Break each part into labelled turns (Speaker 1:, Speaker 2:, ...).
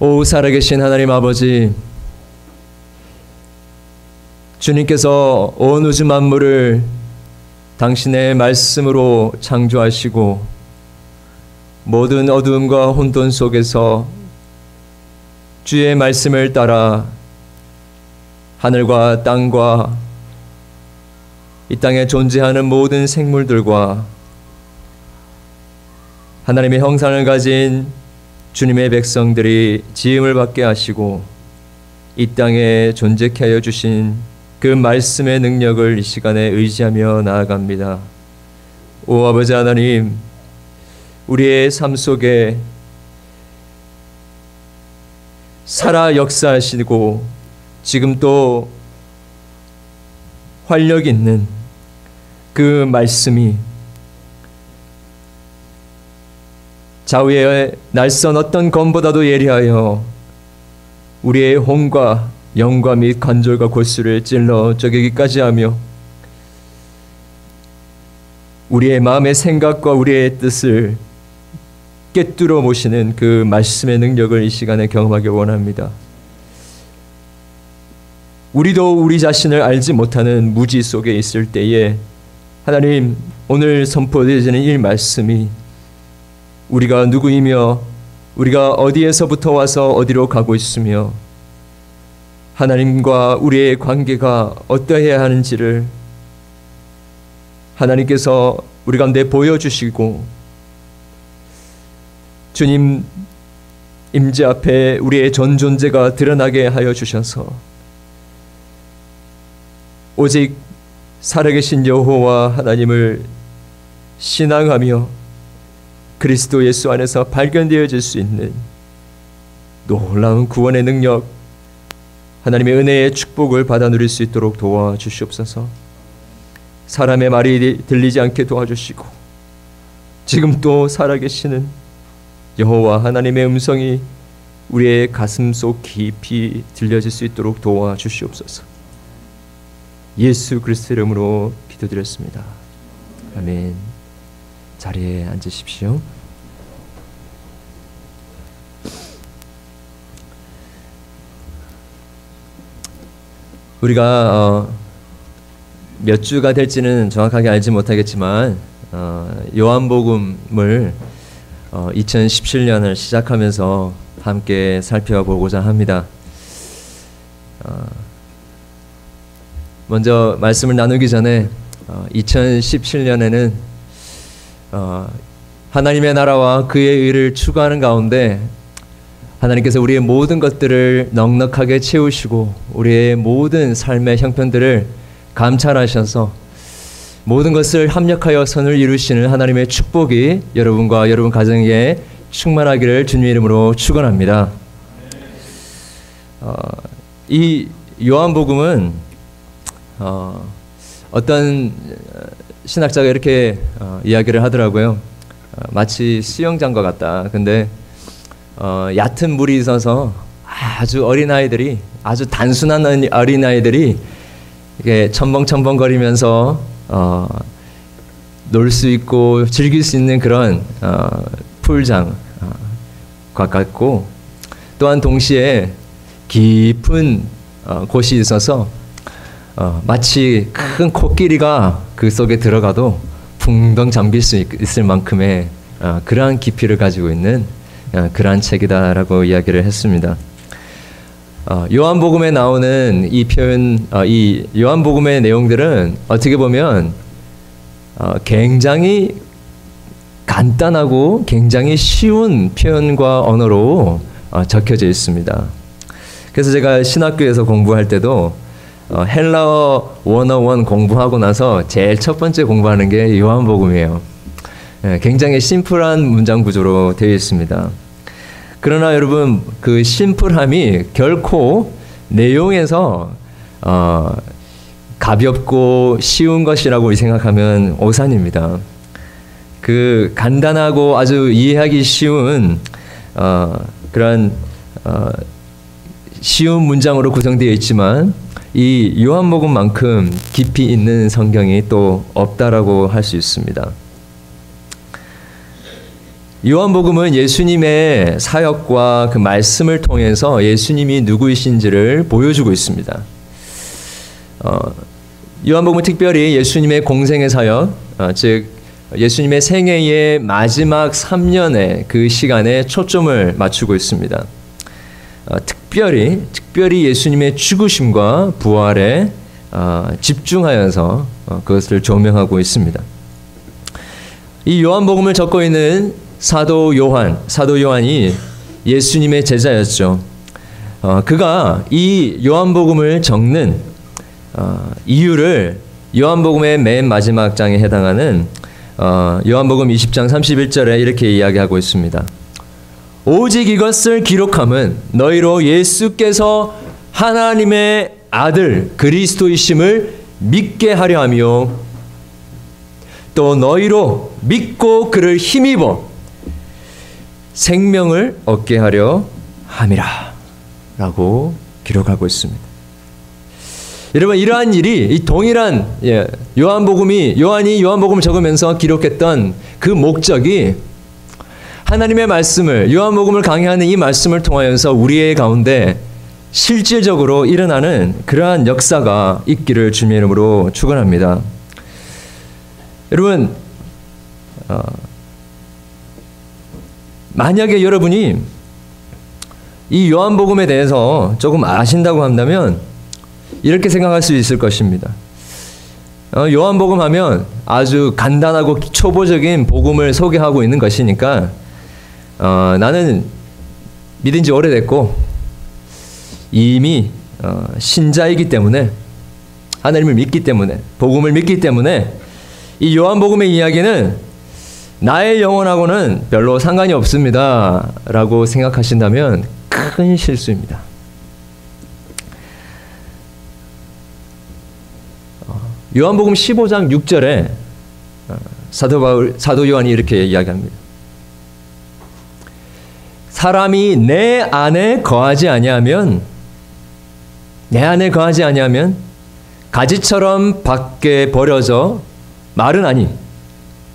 Speaker 1: 오 살아계신 하나님 아버지 주님께서 온 우주 만물을 당신의 말씀으로 창조하시고 모든 어두움과 혼돈 속에서 주의 말씀을 따라 하늘과 땅과 이 땅에 존재하는 모든 생물들과 하나님의 형상을 가진 주님의 백성들이 지음을 받게 하시고 이 땅에 존재케 하여 주신 그 말씀의 능력을 이 시간에 의지하며 나아갑니다. 오 아버지 하나님, 우리의 삶 속에 살아 역사하시고 지금 또 활력 있는 그 말씀이 좌우의 날선 어떤 검보다도 예리하여 우리의 혼과 영과 및 관절과 골수를 찔러 쪼개기까지 하며 우리의 마음의 생각과 우리의 뜻을 깨뚫어 모시는 그 말씀의 능력을 이 시간에 경험하기 원합니다. 우리도 우리 자신을 알지 못하는 무지 속에 있을 때에 하나님 오늘 선포되어지는 이 말씀이 우리가 누구이며 우리가 어디에서부터 와서 어디로 가고 있으며 하나님과 우리의 관계가 어떠해야 하는지를 하나님께서 우리 가운데 보여주시고 주님 임재 앞에 우리의 전 존재가 드러나게 하여 주셔서 오직 살아계신 여호와 하나님을 신앙하며 그리스도 예수 안에서 발견되어질 수 있는 놀라운 구원의 능력, 하나님의 은혜의 축복을 받아 누릴 수 있도록 도와주시옵소서. 사람의 말이 들리지 않게 도와주시고 지금 또 살아계시는 여호와 하나님의 음성이 우리의 가슴 속 깊이 들려질 수 있도록 도와주시옵소서. 예수 그리스도 이름으로 기도드렸습니다. 아멘. 자리에 앉으십시오. 우리가 어, 몇 주가 될지는 정확하게 알지 못하겠지만 어, 요한복음을 어, 2017년을 시작하면서 함께 살펴보고자 합니다. 어, 먼저 말씀을 나누기 전에 2017년에는 어, 하나님의 나라와 그의 의를 추구하는 가운데 하나님께서 우리의 모든 것들을 넉넉하게 채우시고 우리의 모든 삶의 형편들을 감찰하셔서 모든 것을 합력하여 선을 이루시는 하나님의 축복이 여러분과 여러분 가정에 충만하기를 주님 이름으로 축원합니다. 어, 이 요한복음은 어, 어떤 신학자가 이렇게 어, 이야기를 하더라고요. 어, 마치 수영장과 같다. 근데 어, 얕은 물이 있어서 아주 어린 아이들이 아주 단순한 어린 아이들이 이게 첨벙첨벙거리면서 어, 놀 수 있고 즐길 수 있는 그런 어, 풀장과 같고 또한 동시에 깊은 어, 곳이 있어서 어, 마치 큰 코끼리가 그 속에 들어가도 붕덩 잠길 수 있 을 만큼의 어, 그러한 깊이를 가지고 있는 어, 그러한 책이다라고 이야기를 했습니다. 어, 요한복음에 나오는 이 표현, 어, 이 요한복음의 내용들은 어떻게 보면 어, 굉장히 간단하고 굉장히 쉬운 표현과 언어로 어, 적혀져 있습니다. 그래서 제가 신학교에서 공부할 때도 어, 헬라어 101 공부하고 나서 제일 첫 번째 공부하는 게 요한복음이에요. 예, 굉장히 심플한 문장 구조로 되어 있습니다. 그러나 여러분 그 심플함이 결코 내용에서 어, 가볍고 쉬운 것이라고 생각하면 오산입니다. 그 간단하고 아주 이해하기 쉬운 어, 그런 어, 쉬운 문장으로 구성되어 있지만 이 요한복음만큼 깊이 있는 성경이 또 없다라고 할 수 있습니다. 요한복음은 예수님의 사역과 그 말씀을 통해서 예수님이 누구이신지를 보여주고 있습니다. 어, 요한복음은 특별히 예수님의 공생의 사역, 어, 즉 예수님의 생애의 마지막 3년의 그 시간에 초점을 맞추고 있습니다. 어, 특별히 특별히 예수님의 죽으심과 부활에 어, 집중하여서 어, 그것을 조명하고 있습니다. 이 요한복음을 적고 있는 사도 요한, 사도 요한이 예수님의 제자였죠. 어, 그가 이 요한복음을 적는 어, 이유를 요한복음의 맨 마지막 장에 해당하는 어, 요한복음 20장 31절에 이렇게 이야기하고 있습니다. 오직 이것을 기록함은 너희로 예수께서 하나님의 아들 그리스도이심을 믿게 하려 하며 또 너희로 믿고 그를 힘입어 생명을 얻게 하려 함이라 라고 기록하고 있습니다. 여러분 이러한 일이 이 동일한 예, 요한복음이 요한이 요한복음을 적으면서 기록했던 그 목적이 하나님의 말씀을 요한복음을 강의하는 이 말씀을 통하여서 우리의 가운데 실질적으로 일어나는 그러한 역사가 있기를 주님의 이름으로 축원합니다. 여러분 어, 만약에 여러분이 이 요한복음에 대해서 조금 아신다고 한다면 이렇게 생각할 수 있을 것입니다. 어, 요한복음 하면 아주 간단하고 초보적인 복음을 소개하고 있는 것이니까 어, 나는 믿은 지 오래됐고 이미 어, 신자이기 때문에 하나님을 믿기 때문에 복음을 믿기 때문에 이 요한복음의 이야기는 나의 영혼하고는 별로 상관이 없습니다. 라고 생각하신다면 큰 실수입니다. 요한복음 15장 6절에 사도 바울 사도 요한이 이렇게 이야기합니다. 사람이 내 안에 거하지 아니하면 내 안에 거하지 아니하면 가지처럼 밖에 버려져 말은 아니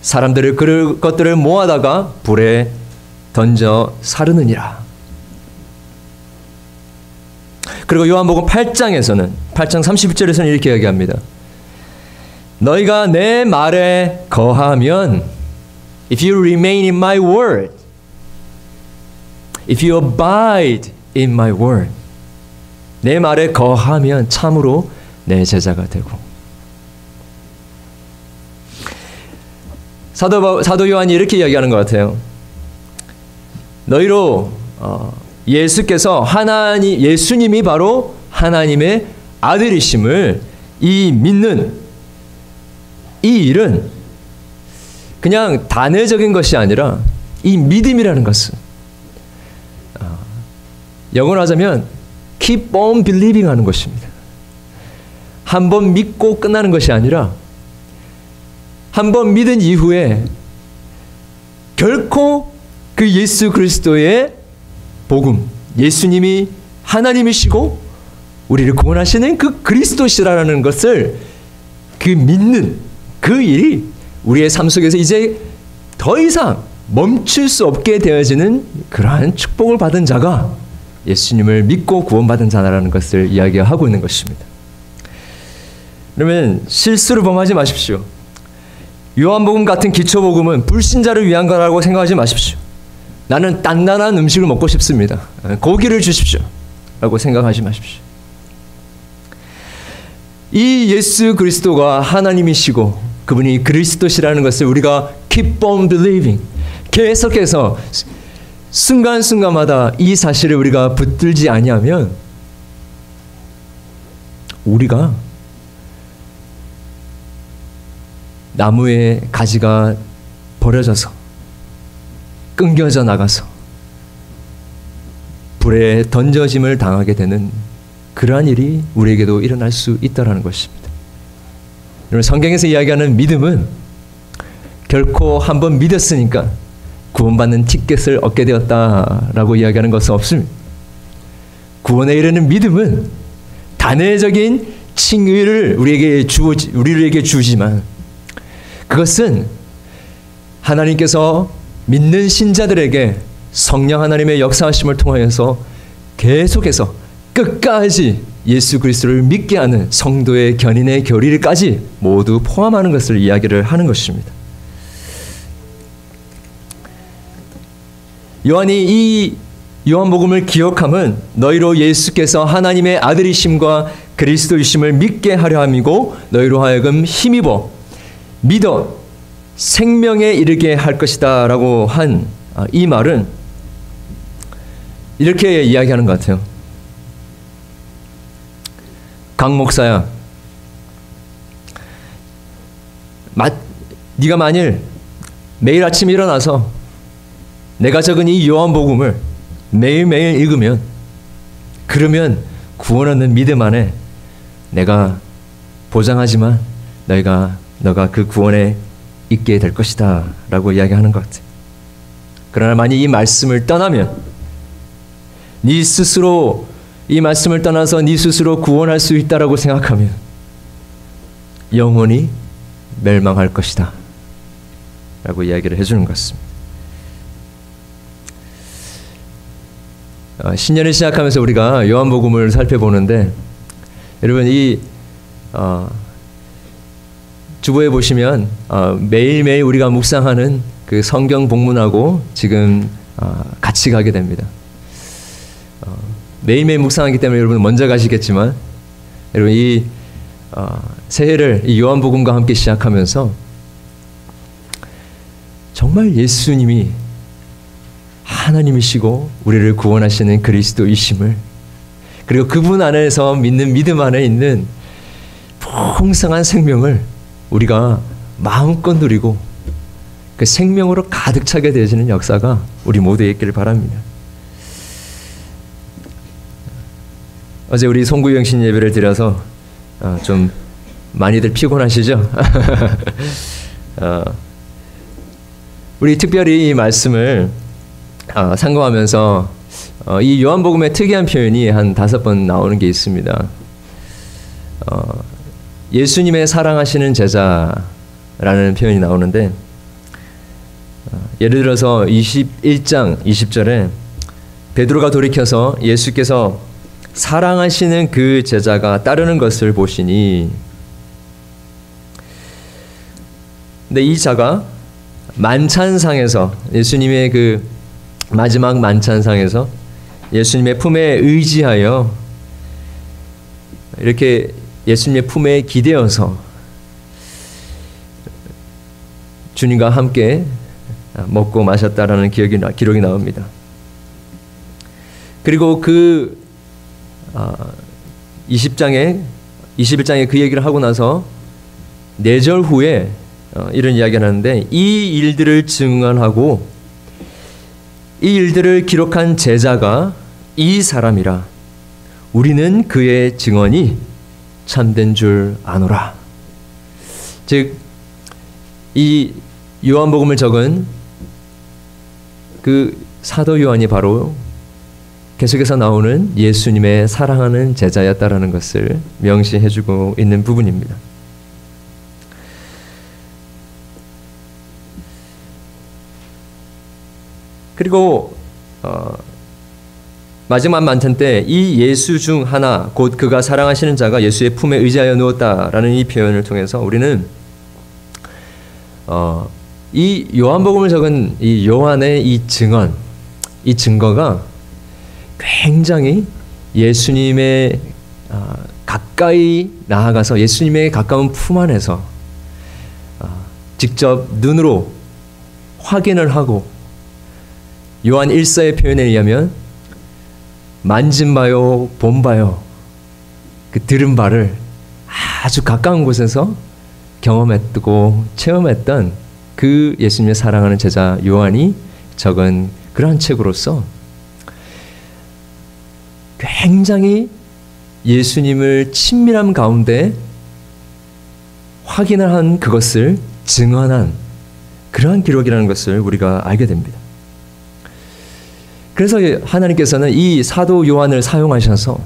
Speaker 1: 사람들을 그 것들을 모아다가 불에 던져 사르느니라. 그리고 요한복음 8장에서는 8장 31절에서는 이렇게 이야기합니다. 너희가 내 말에 거하면 if you remain in my word if you abide in my word 내 말에 거하면 참으로 내 제자가 되고 사도 사도 요한이 이렇게 이야기하는 것 같아요. 너희로 어, 예수께서 하나님 예수님이 바로 하나님의 아들이심을 이 믿는 이 일은 그냥 단회적인 것이 아니라 이 믿음이라는 것은 어, 영어로 하자면 keep on believing 하는 것입니다. 한 번 믿고 끝나는 것이 아니라 한 번 믿은 이후에 결코 그 예수 그리스도의 복음, 예수님이 하나님이시고 우리를 구원하시는 그 그리스도시라는 것을 그 믿는 그 일이 우리의 삶 속에서 이제 더 이상 멈출 수 없게 되어지는 그러한 축복을 받은 자가 예수님을 믿고 구원받은 자라는 것을 이야기하고 있는 것입니다. 그러면 실수를 범하지 마십시오. 요한복음 같은 기초복음은 불신자를 위한 거라고 생각하지 마십시오. 나는 단단한 음식을 먹고 싶습니다. 고기를 주십시오. 라고 생각하지 마십시오. 이 예수 그리스도가 하나님이시고 그분이 그리스도시라는 것을 우리가 keep on believing 계속해서 순간순간마다 이 사실을 우리가 붙들지 아니하면 우리가 나무의 가지가 버려져서 끊겨져 나가서 불에 던져짐을 당하게 되는 그러한 일이 우리에게도 일어날 수 있다라는 것입니다. 여러분 성경에서 이야기하는 믿음은 결코 한번 믿었으니까 구원받는 티켓을 얻게 되었다라고 이야기하는 것은 없습니다. 구원에 이르는 믿음은 단회적인 칭의를 우리에게 주 우리에게 주지만 그것은 하나님께서 믿는 신자들에게 성령 하나님의 역사하심을 통하여서 계속해서 끝까지 예수 그리스도를 믿게 하는 성도의 견인의 결의까지 모두 포함하는 것을 이야기를 하는 것입니다. 요한이 이 요한복음을 기억함은 너희로 예수께서 하나님의 아들이심과 그리스도이심을 믿게 하려 함이고 너희로 하여금 힘입어 믿어 생명에 이르게 할 것이다라고 한이 아, 말은 이렇게 이야기하는 것 같아요. 강 목사야, 마, 네가 만일 매일 아침 일어나서 내가 적은 이 요한복음을 매일매일 읽으면 그러면 구원 얻는 믿음 안에 내가 보장하지만 너희가 너가 그 구원에 있게 될 것이다 라고 이야기하는 것 같아. 그러나 만약 이 말씀을 떠나면 네 스스로 이 말씀을 떠나서 네 스스로 구원할 수 있다라고 생각하면 영원히 멸망할 것이다. 라고 이야기를 해주는 것 같습니다. 신년을 시작하면서 우리가 요한복음을 살펴보는데 여러분 이 어, 주보에 보시면 어, 매일매일 우리가 묵상하는 그 성경 복문하고 지금 어, 같이 가게 됩니다. 어, 매일매일 묵상하기 때문에 여러분 먼저 가시겠지만 여러분 이 어, 새해를 이 요한복음과 함께 시작하면서 정말 예수님이 하나님이시고 우리를 구원하시는 그리스도이심을 그리고 그분 안에서 믿는 믿음 안에 있는 풍성한 생명을 우리가 마음껏 누리고 그 생명으로 가득 차게 되어지는 역사가 우리 모두에 있기를 바랍니다. 어제 우리 송구영신 예배를 드려서 어, 좀 많이들 피곤하시죠? 어, 우리 특별히 이 말씀을 어, 상고하면서 어, 이 요한복음의 특이한 표현이 한 다섯 번 나오는 게 있습니다. 어, 예수님의 사랑하시는 제자라는 표현이 나오는데 어, 예를 들어서 21장 20절에 베드로가 돌이켜서 예수께서 사랑하시는 그 제자가 따르는 것을 보시니 근데 이 자가 만찬상에서 예수님의 그 마지막 만찬상에서 예수님의 품에 의지하여 이렇게 예수님의 품에 기대어서 주님과 함께 먹고 마셨다라는 기억이 기록이 나옵니다. 그리고 그 20장에 아, 21장에 그 얘기를 하고 나서 4절 후에 어, 이런 이야기를 하는데 이 일들을 증언하고 이 일들을 기록한 제자가 이 사람이라 우리는 그의 증언이 참된 줄 아노라. 즉, 이 요한복음을 적은 그 사도 요한이 바로 계속해서 나오는 예수님의 사랑하는 제자였다라는 것을 명시해주고 있는 부분입니다. 그리고 어, 마지막 만찬 때 이 예수 중 하나 곧 그가 사랑하시는 자가 예수의 품에 의지하여 누웠다라는 이 표현을 통해서 우리는 어, 이 요한복음을 적은 이 요한의 이 증언, 이 증거가 굉장히 예수님의 어, 가까이 나아가서 예수님의 가까운 품 안에서 어, 직접 눈으로 확인을 하고 요한 1사의 표현에 의하면 만진 바요, 본 바요, 그 들은 바를 아주 가까운 곳에서 경험했고 체험했던 그 예수님의 사랑하는 제자 요한이 적은 그러한 책으로서 굉장히 예수님을 친밀함 가운데 확인을 한 그것을 증언한 그러한 기록이라는 것을 우리가 알게 됩니다. 그래서 하나님께서는 이 사도 요한을 사용하셔서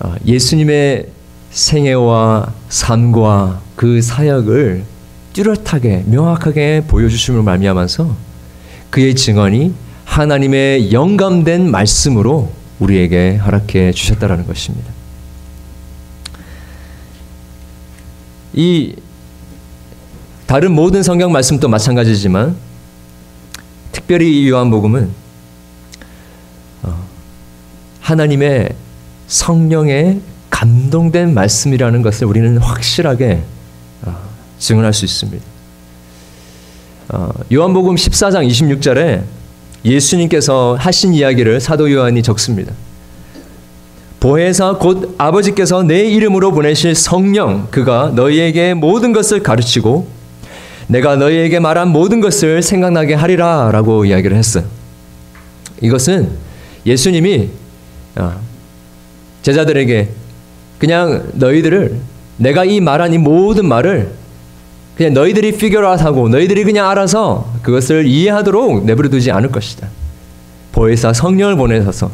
Speaker 1: 어, 예수님의 생애와 삶과 그 사역을 뚜렷하게 명확하게 보여주심을 말미암아서 그의 증언이 하나님의 영감된 말씀으로 우리에게 허락해 주셨다라는 것입니다. 이 다른 모든 성경 말씀도 마찬가지지만 특별히 이 요한복음은 어, 하나님의 성령의 감동된 말씀이라는 것을 우리는 확실하게 어, 증언할 수 있습니다. 어, 요한복음 14장 26절에 예수님께서 하신 이야기를 사도 요한이 적습니다. 보혜사 곧 아버지께서 내 이름으로 보내실 성령 그가 너희에게 모든 것을 가르치고 내가 너희에게 말한 모든 것을 생각나게 하리라 라고 이야기를 했어요. 이것은 예수님이 어, 제자들에게 그냥 너희들을 내가 이 말한 이 모든 말을 그냥 너희들이 피규어하고 너희들이 그냥 알아서 그것을 이해하도록 내버려 두지 않을 것이다. 보혜사 성령을 보내셔서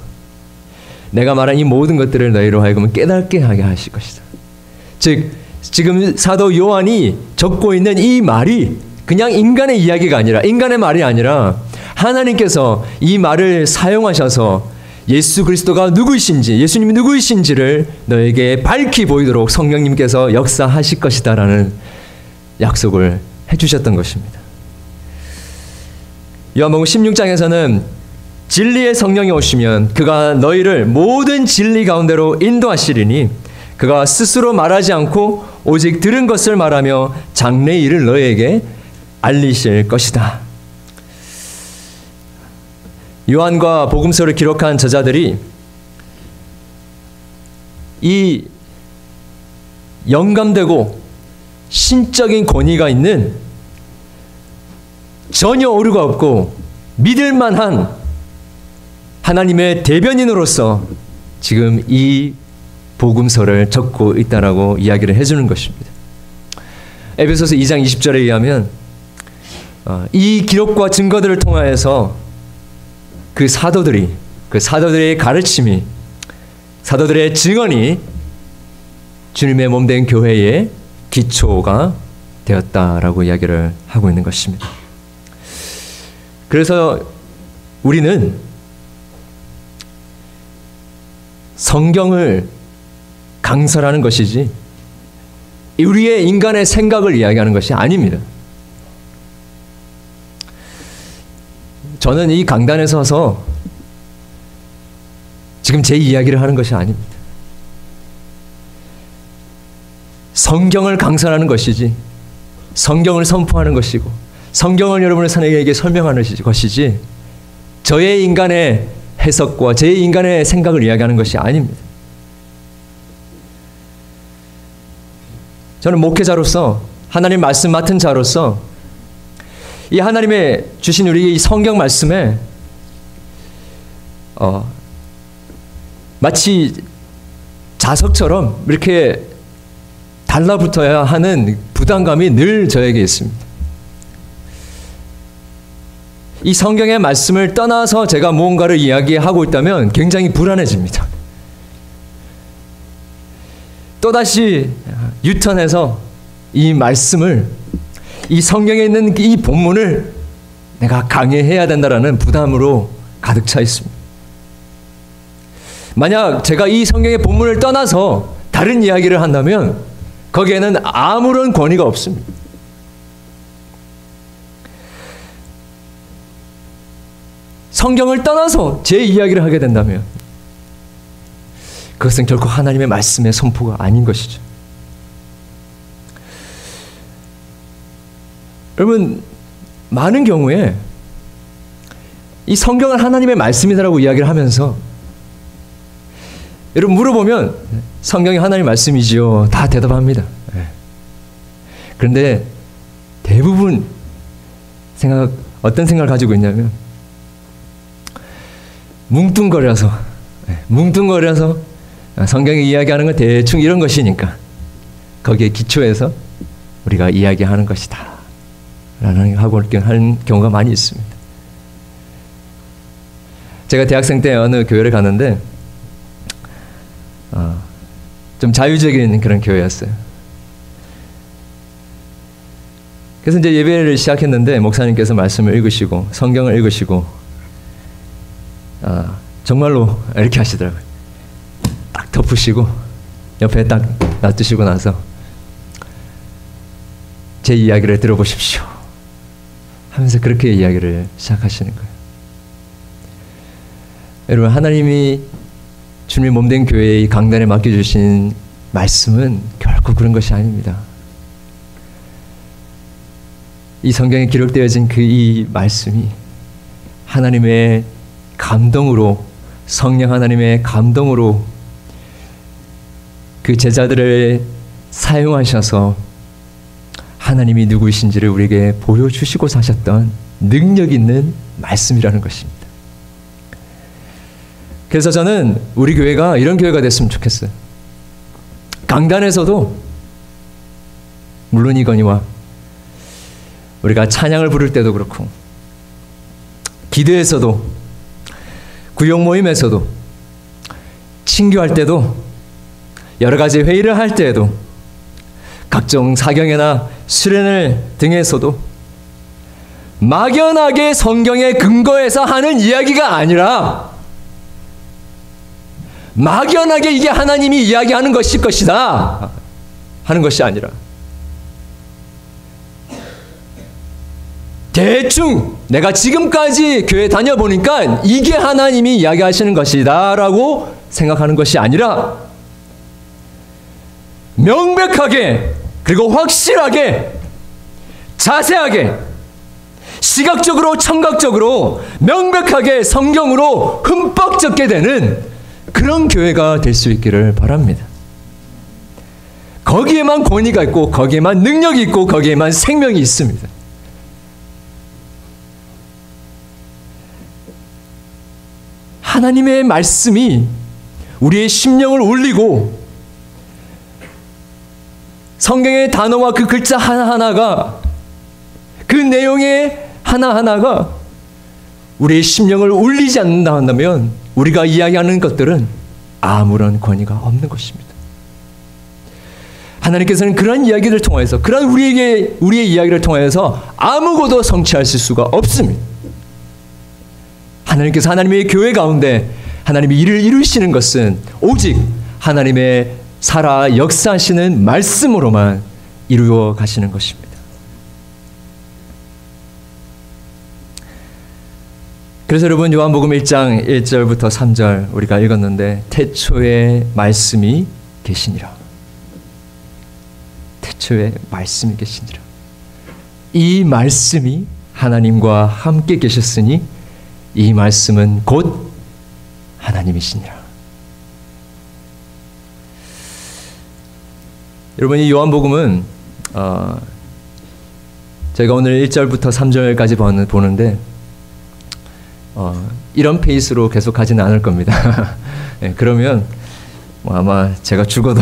Speaker 1: 내가 말한 이 모든 것들을 너희로 하여금 깨닫게 하게 하실 것이다. 즉 지금 사도 요한이 적고 있는 이 말이 그냥 인간의 이야기가 아니라 인간의 말이 아니라 하나님께서 이 말을 사용하셔서 예수 그리스도가 누구이신지 예수님이 누구이신지를 너에게 밝히 보이도록 성령님께서 역사하실 것이다라는 약속을 해주셨던 것입니다. 요한복음 16장에서는 진리의 성령이 오시면 그가 너희를 모든 진리 가운데로 인도하시리니 그가 스스로 말하지 않고 오직 들은 것을 말하며 장래 일을 너희에게 알리실 것이다. 요한과 복음서를 기록한 저자들이 이 영감되고 신적인 권위가 있는 전혀 오류가 없고 믿을 만한 하나님의 대변인으로서 지금 이 복음서를 적고 있다라고 이야기를 해주는 것입니다. 에베소서 2장 20절에 의하면 어, 이 기록과 증거들을 통하여서 그 사도들이 그 사도들의 가르침이 사도들의 증언이 주님의 몸 된 교회의 기초가 되었다라고 이야기를 하고 있는 것입니다. 그래서 우리는 성경을 강설하는 것이지 우리의 인간의 생각을 이야기하는 것이 아닙니다. 저는 이 강단에 서서 지금 제 이야기를 하는 것이 아닙니다. 성경을 강설하는 것이지, 성경을 선포하는 것이고, 성경을 여러분의 선에게 설명하는 것이지, 저의 인간의 해석과 제 인간의 생각을 이야기하는 것이 아닙니다. 저는 목회자로서 하나님 말씀 맡은 자로서 이 하나님의 주신 우리 이 성경 말씀에 어, 마치 자석처럼 이렇게 달라붙어야 하는 부담감이 늘 저에게 있습니다. 이 성경의 말씀을 떠나서 제가 무언가를 이야기하고 있다면 굉장히 불안해집니다. 또다시 유턴해서 이 말씀을 이 성경에 있는 이 본문을 내가 강해해야 된다라는 부담으로 가득 차 있습니다. 만약 제가 이 성경의 본문을 떠나서 다른 이야기를 한다면 거기에는 아무런 권위가 없습니다. 성경을 떠나서 제 이야기를 하게 된다면 그것은 결코 하나님의 말씀의 선포가 아닌 것이죠. 여러분 많은 경우에 이 성경은 하나님의 말씀이다라고 이야기를 하면서 여러분 물어보면 성경이 하나님 말씀이지요. 다 대답합니다. 예. 그런데 대부분 생각 어떤 생각을 가지고 있냐면 뭉뚱거려서 예, 뭉뚱거려서 성경이 이야기하는 건 대충 이런 것이니까 거기에 기초해서 우리가 이야기하는 것이다. 라는 하고 하는 경우가 많이 있습니다. 제가 대학생 때 어느 교회를 갔는데 어, 좀 자유적인 그런 교회였어요. 그래서 이제 예배를 시작했는데 목사님께서 말씀을 읽으시고 성경을 읽으시고 아, 정말로 이렇게 하시더라고요. 딱 덮으시고 옆에 딱 놔두시고 나서 제 이야기를 들어보십시오. 하면서 그렇게 이야기를 시작하시는 거예요. 여러분 하나님이 주님의 몸된 교회의 강단에 맡겨주신 말씀은 결코 그런 것이 아닙니다. 이 성경에 기록되어진 그 이 말씀이 하나님의 감동으로 성령 하나님의 감동으로 그 제자들을 사용하셔서 하나님이 누구이신지를 우리에게 보여주시고 사셨던 능력 있는 말씀이라는 것입니다. 그래서 저는 우리 교회가 이런 교회가 됐으면 좋겠어요. 강단에서도 물론이거니와 우리가 찬양을 부를 때도 그렇고 기도에서도 구역 모임에서도 친교할 때도 여러 가지 회의를 할 때에도 각종 사경이나 수련을 등에서도 막연하게 성경에 근거해서 하는 이야기가 아니라 막연하게 이게 하나님이 이야기하는 것일 것이다 하는 것이 아니라 대충 내가 지금까지 교회 다녀보니까 이게 하나님이 이야기하시는 것이다 라고 생각하는 것이 아니라 명백하게 그리고 확실하게 자세하게 시각적으로 청각적으로 명백하게 성경으로 흠뻑 적게 되는 그런 교회가 될 수 있기를 바랍니다. 거기에만 권위가 있고 거기에만 능력이 있고 거기에만 생명이 있습니다. 하나님의 말씀이 우리의 심령을 울리고 성경의 단어와 그 글자 하나하나가 그 내용의 하나하나가 우리의 심령을 울리지 않는다 한다면 우리가 이야기하는 것들은 아무런 권위가 없는 것입니다. 하나님께서는 그런 이야기를 통해서 그런 우리에게 우리의 이야기를 통해서 아무것도 성취하실 수가 없습니다. 하나님께서 하나님의 교회 가운데 하나님이 일을 이루시는 것은 오직 하나님의 살아 역사하시는 말씀으로만 이루어 가시는 것입니다. 그래서 여러분 요한복음 1장 1절부터 3절 우리가 읽었는데 태초에 말씀이 계시니라. 태초에 말씀이 계시니라. 이 말씀이 하나님과 함께 계셨으니 이 말씀은 곧 하나님이시니라. 여러분 이 요한복음은 어, 제가 오늘 1절부터 3절까지 보는데 어, 이런 페이스로 계속 가지는 않을 겁니다. 네, 그러면 뭐 아마 제가 죽어도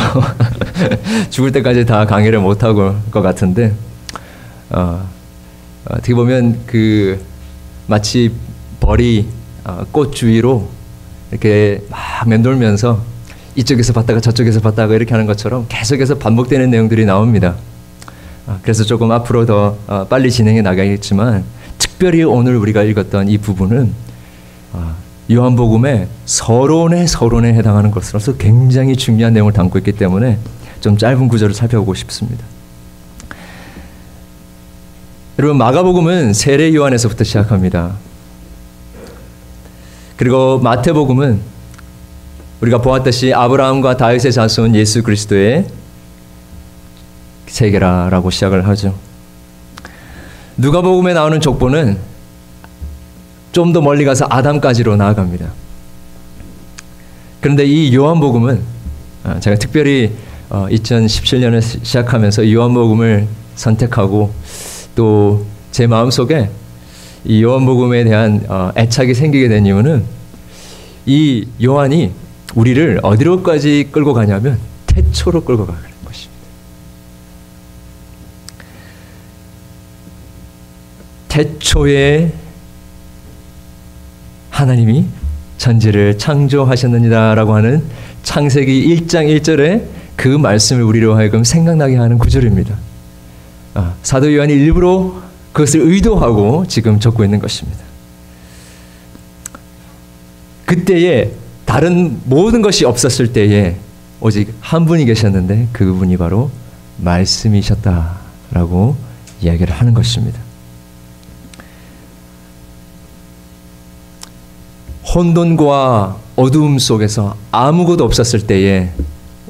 Speaker 1: 죽을 때까지 다 강의를 못 하고 것 같은데 어, 어떻게 보면 그 마치 벌이 어, 꽃 주위로 이렇게 막 맴돌면서 이쪽에서 봤다가 저쪽에서 봤다가 이렇게 하는 것처럼 계속해서 반복되는 내용들이 나옵니다. 어, 그래서 조금 앞으로 더 어, 빨리 진행해 나가겠지만 특별히 오늘 우리가 읽었던 이 부분은 요한복음의 서론의 서론에 해당하는 것으로서 굉장히 중요한 내용을 담고 있기 때문에 좀 짧은 구절을 살펴보고 싶습니다. 여러분 마가복음은 세례 요한에서부터 시작합니다. 그리고 마태복음은 우리가 보았듯이 아브라함과 다윗의 자손 예수 그리스도의 세계라라고 시작을 하죠. 누가복음에 나오는 족보는 좀 더 멀리 가서 아담까지로 나아갑니다. 그런데 이 요한복음은 아, 제가 특별히 2017년에 어, 시작하면서 요한복음을 선택하고 또 제 마음속에 이 요한복음에 대한 어, 애착이 생기게 된 이유는 이 요한이 우리를 어디로까지 끌고 가냐면 태초로 끌고 가는 것입니다. 태초에 하나님이 전지를 창조하셨느니라라고 하는 창세기 1장 1절에 그 말씀을 우리로 하여금 생각나게 하는 구절입니다. 아, 사도 요한이 일부러 그것을 의도하고 지금 적고 있는 것입니다. 그때에 다른 모든 것이 없었을 때에 오직 한 분이 계셨는데 그분이 바로 말씀이셨다라고 이야기를 하는 것입니다. 혼돈과 어두움 속에서 아무것도 없었을 때에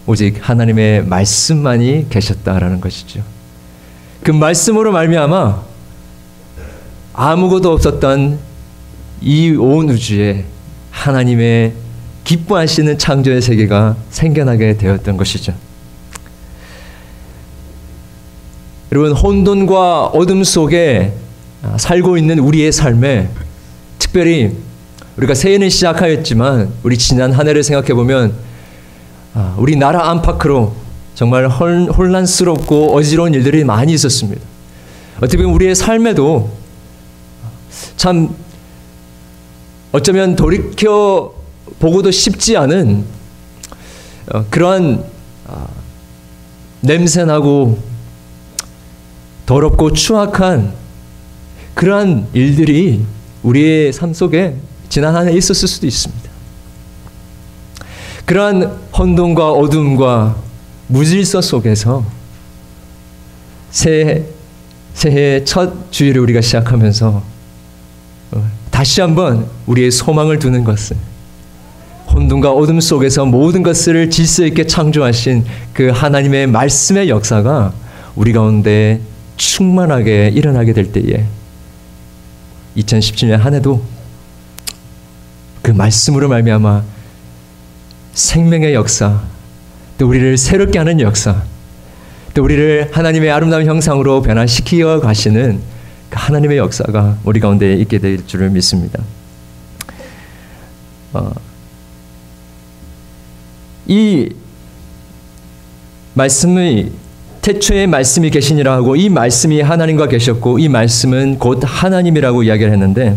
Speaker 1: 오직 하나님의 말씀만이 계셨다라는 것이죠. 그 말씀으로 말미암아 아무것도 없었던 이 온 우주에 하나님의 기뻐하시는 창조의 세계가 생겨나게 되었던 것이죠. 여러분 혼돈과 어둠 속에 살고 있는 우리의 삶에 특별히 우리가 새해는 시작하였지만 우리 지난 한 해를 생각해 보면 아, 우리 나라 안팎으로 정말 혼란스럽고 어지러운 일들이 많이 있었습니다. 어떻게 보면 우리의 삶에도 참 어쩌면 돌이켜 보고도 쉽지 않은 어, 그러한 아, 냄새나고 더럽고 추악한 그러한 일들이 우리의 삶 속에 지난 한 해 있었을 수도 있습니다. 그러한 혼돈과 어둠과 무질서 속에서 새해, 새해 첫 주일을 우리가 시작하면서 어, 다시 한번 우리의 소망을 두는 것은 혼돈과 어둠 속에서 모든 것을 질서 있게 창조하신 그 하나님의 말씀의 역사가 우리 가운데 충만하게 일어나게 될 때에 2017년 한 해도 그 말씀으로 말미암아 생명의 역사, 또 우리를 새롭게 하는 역사, 또 우리를 하나님의 아름다운 형상으로 변화시키어 가시는 그 하나님의 역사가 우리 가운데 있게 될 줄을 믿습니다. 어, 이 말씀의 태초에 말씀이 계시니라 하고 이 말씀이 하나님과 계셨고 이 말씀은 곧 하나님이라고 이야기를 했는데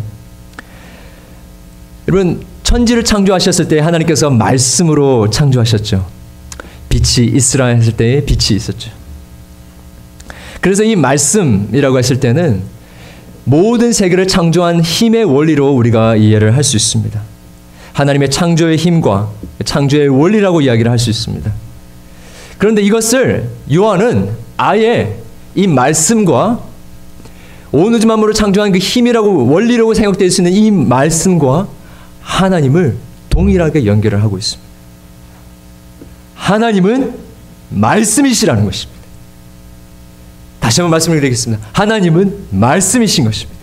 Speaker 1: 여러분 천지를 창조하셨을 때 하나님께서 말씀으로 창조하셨죠. 빛이 있으라 했을 때에 빛이 있었죠. 그래서 이 말씀이라고 했을 때는 모든 세계를 창조한 힘의 원리로 우리가 이해를 할 수 있습니다. 하나님의 창조의 힘과 창조의 원리라고 이야기를 할 수 있습니다. 그런데 이것을 요한은 아예 이 말씀과 온 우주 만물을 창조한 그 힘이라고 원리라고 생각될 수 있는 이 말씀과 하나님을 동일하게 연결을 하고 있습니다. 하나님은 말씀이시라는 것입니다. 다시 한번 말씀을 드리겠습니다. 하나님은 말씀이신 것입니다.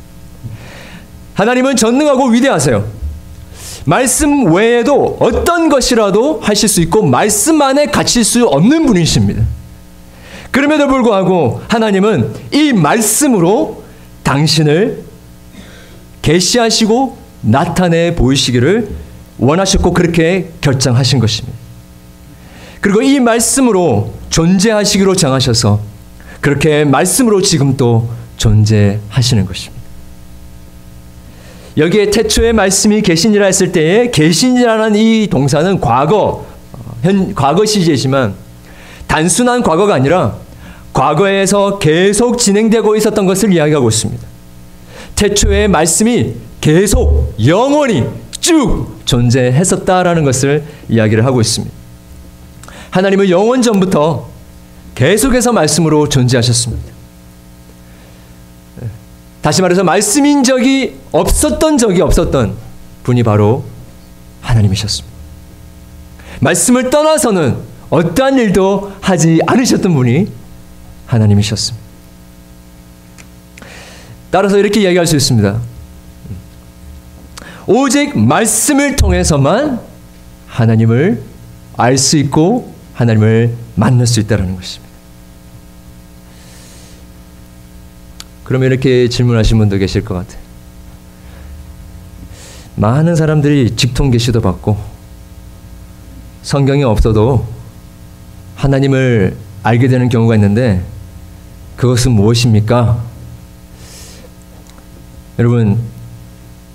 Speaker 1: 하나님은 전능하고 위대하세요. 말씀 외에도 어떤 것이라도 하실 수 있고 말씀 안에 갇힐 수 없는 분이십니다. 그럼에도 불구하고 하나님은 이 말씀으로 당신을 계시하시고 나타내 보이시기를 원하셨고 그렇게 결정하신 것입니다. 그리고 이 말씀으로 존재하시기로 정하셔서 그렇게 말씀으로 지금 또 존재하시는 것입니다. 여기에 태초에 말씀이 계시니라 했을 때에 계시니라는 이 동사는 과거 현 과거 시제지만 단순한 과거가 아니라 과거에서 계속 진행되고 있었던 것을 이야기하고 있습니다. 태초에 말씀이 계속 영원히 쭉 존재했었다라는 것을 이야기를 하고 있습니다. 하나님은 영원 전부터 계속해서 말씀으로 존재하셨습니다. 다시 말해서 말씀인 적이 없었던 적이 없었던 분이 바로 하나님이셨습니다. 말씀을 떠나서는 어떠한 일도 하지 않으셨던 분이 하나님이셨습니다. 따라서 이렇게 이야기할 수 있습니다. 오직 말씀을 통해서만 하나님을 알 수 있고 하나님을 만날 수 있다는 것입니다. 그러면 이렇게 질문하신 분도 계실 것 같아요. 많은 사람들이 직통 계시도 받고 성경이 없어도 하나님을 알게 되는 경우가 있는데 그것은 무엇입니까? 여러분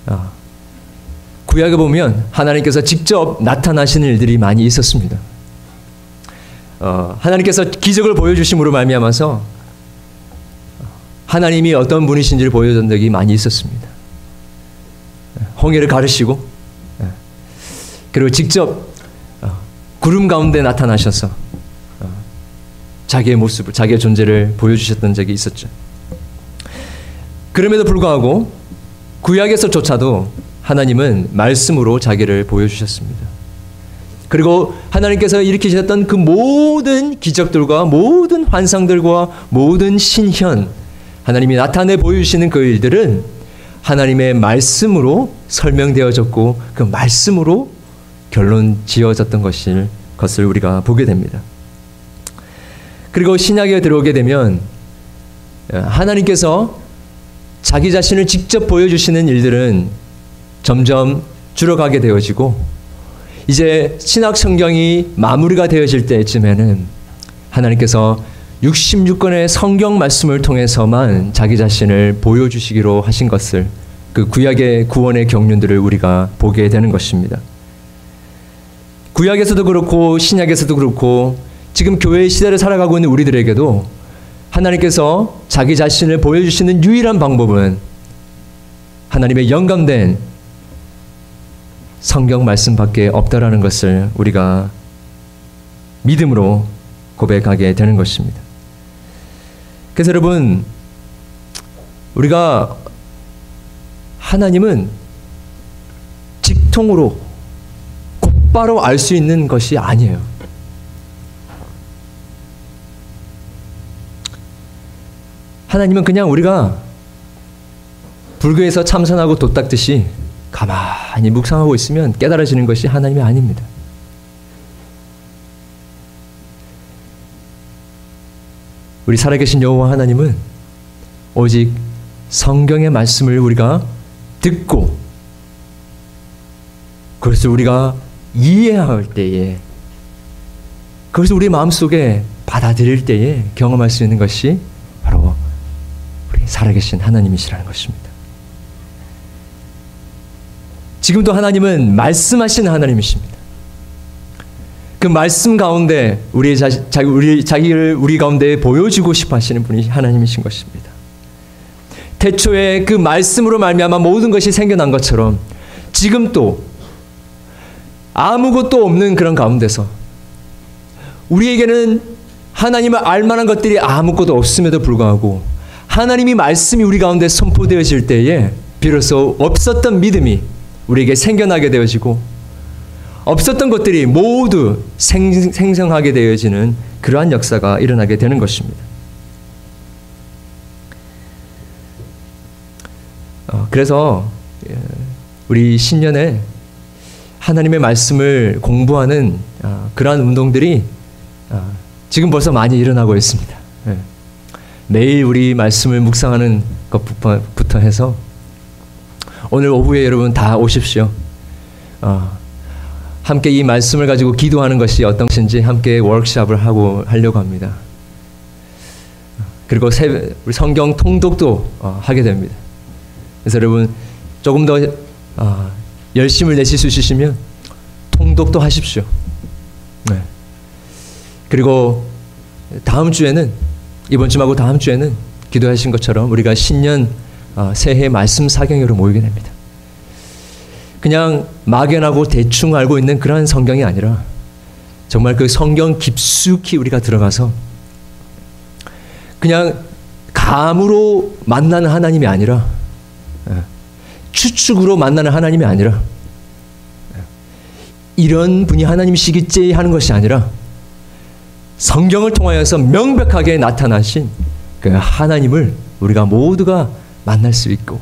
Speaker 1: 아, 구약에 보면 하나님께서 직접 나타나시는 일들이 많이 있었습니다. 어, 하나님께서 기적을 보여주심으로 말미암아서 하나님이 어떤 분이신지를 보여준 적이 많이 있었습니다. 홍해를 가르시고 그리고 직접 어, 구름 가운데 나타나셔서 어, 자기의 모습을 자기의 존재를 보여주셨던 적이 있었죠. 그럼에도 불구하고 구약에서조차도 하나님은 말씀으로 자기를 보여주셨습니다. 그리고 하나님께서 일으키셨던 그 모든 기적들과 모든 환상들과 모든 신현, 하나님이 나타내 보여주시는 그 일들은 하나님의 말씀으로 설명되어졌고 그 말씀으로 결론 지어졌던 것을, 것을 우리가 보게 됩니다. 그리고 신약에 들어오게 되면 하나님께서 자기 자신을 직접 보여주시는 일들은 점점 줄어가게 되어지고 이제 신학 성경이 마무리가 되어질 때쯤에는 하나님께서 66권의 성경 말씀을 통해서만 자기 자신을 보여주시기로 하신 것을 그 구약의 구원의 경륜들을 우리가 보게 되는 것입니다. 구약에서도 그렇고 신약에서도 그렇고 지금 교회의 시대를 살아가고 있는 우리들에게도 하나님께서 자기 자신을 보여주시는 유일한 방법은 하나님의 영감된 성경 말씀밖에 없다라는 것을 우리가 믿음으로 고백하게 되는 것입니다. 그래서 여러분 우리가 하나님은 직통으로 곧바로 알 수 있는 것이 아니에요. 하나님은 그냥 우리가 불교에서 참선하고 도 닦듯이 가만히 묵상하고 있으면 깨달아지는 것이 하나님이 아닙니다. 우리 살아계신 여호와 하나님은 오직 성경의 말씀을 우리가 듣고 그것을 우리가 이해할 때에 그것을 우리 마음속에 받아들일 때에 경험할 수 있는 것이 바로 살아계신 하나님이시라는 것입니다. 지금도 하나님은 말씀하시는 하나님이십니다. 그 말씀 가운데 우리 자, 자, 우리 자기를 우리 가운데 보여주고 싶어 하시는 분이 하나님이신 것입니다. 태초에 그 말씀으로 말미암아 모든 것이 생겨난 것처럼 지금 또 아무것도 없는 그런 가운데서 우리에게는 하나님을 알만한 것들이 아무것도 없음에도 불구하고 하나님이 말씀이 우리 가운데 선포되어질 때에 비로소 없었던 믿음이 우리에게 생겨나게 되어지고 없었던 것들이 모두 생, 생성하게 되어지는 그러한 역사가 일어나게 되는 것입니다. 어, 그래서 예, 우리 신년에 하나님의 말씀을 공부하는 어, 그러한 운동들이 어, 지금 벌써 많이 일어나고 있습니다. 예. 매일 우리 말씀을 묵상하는 것부터 해서 오늘 오후에 여러분 다 오십시오. 어, 함께 이 말씀을 가지고 기도하는 것이 어떤 것인지 함께 워크샵을 하고 하려고 합니다. 그리고 새, 우리 성경 통독도 어, 하게 됩니다. 그래서 여러분 조금 더 어, 열심을 내실 수 있으시면 통독도 하십시오. 네. 그리고 다음 주에는 이번 주하고 다음 주에는 기도하신 것처럼 우리가 신년 어, 새해 말씀 사경으로 모이게 됩니다. 그냥 막연하고 대충 알고 있는 그러한 성경이 아니라 정말 그 성경 깊숙이 우리가 들어가서 그냥 감으로 만나는 하나님이 아니라 예, 추측으로 만나는 하나님이 아니라 예, 이런 분이 하나님이시겠지 하는 것이 아니라 성경을 통하여서 명백하게 나타나신 그 하나님을 우리가 모두가 만날 수 있고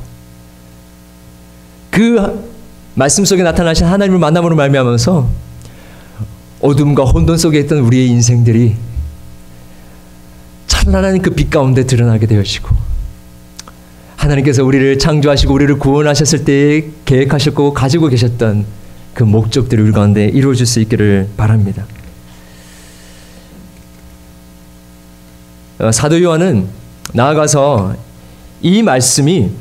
Speaker 1: 그 말씀 속에 나타나신 하나님을 만남으로 말미암아서 어둠과 혼돈 속에 있던 우리의 인생들이 찬란한 그 빛 가운데 드러나게 되어지고 하나님께서 우리를 창조하시고 우리를 구원하셨을 때 계획하셨고 가지고 계셨던 그 목적들을 우리 가운데 이루어질 수 있기를 바랍니다. 어, 사도 요한은 나아가서 이 말씀이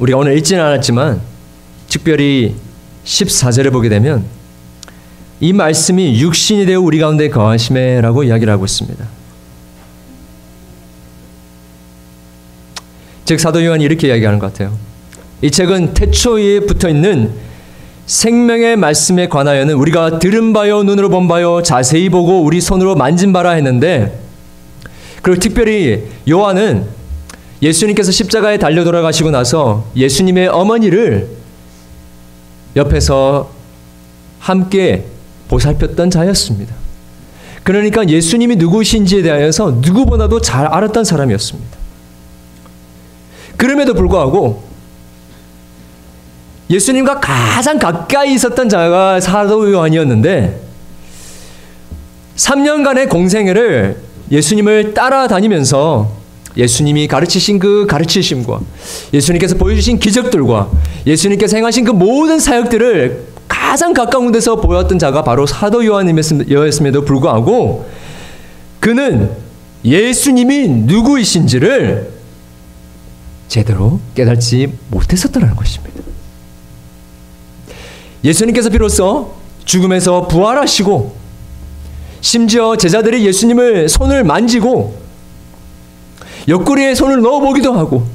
Speaker 1: 우리가 오늘 읽지는 않았지만 특별히 14절을 보게 되면 이 말씀이 육신이 되어 우리 가운데 거하심에라고 이야기를 하고 있습니다. 즉 사도 요한이 이렇게 이야기하는 것 같아요. 이 책은 태초에 붙어 있는 생명의 말씀에 관하여는 우리가 들은 바요 눈으로 본 바요 자세히 보고 우리 손으로 만진 바라 했는데 그리고 특별히 요한은 예수님께서 십자가에 달려 돌아가시고 나서 예수님의 어머니를 옆에서 함께 보살폈던 자였습니다. 그러니까 예수님이 누구신지에 대하여서 누구보다도 잘 알았던 사람이었습니다. 그럼에도 불구하고 예수님과 가장 가까이 있었던 자가 사도 요한이었는데 3년간의 공생애를 예수님을 따라다니면서 예수님이 가르치신 그 가르치심과 예수님께서 보여주신 기적들과 예수님께서 행하신 그 모든 사역들을 가장 가까운 데서 보였던 자가 바로 사도 요한이었음에도 불구하고 그는 예수님이 누구이신지를 제대로 깨닫지 못했었다는 것입니다. 예수님께서 비로소 죽음에서 부활하시고 심지어 제자들이 예수님을 손을 만지고 옆구리에 손을 넣어보기도 하고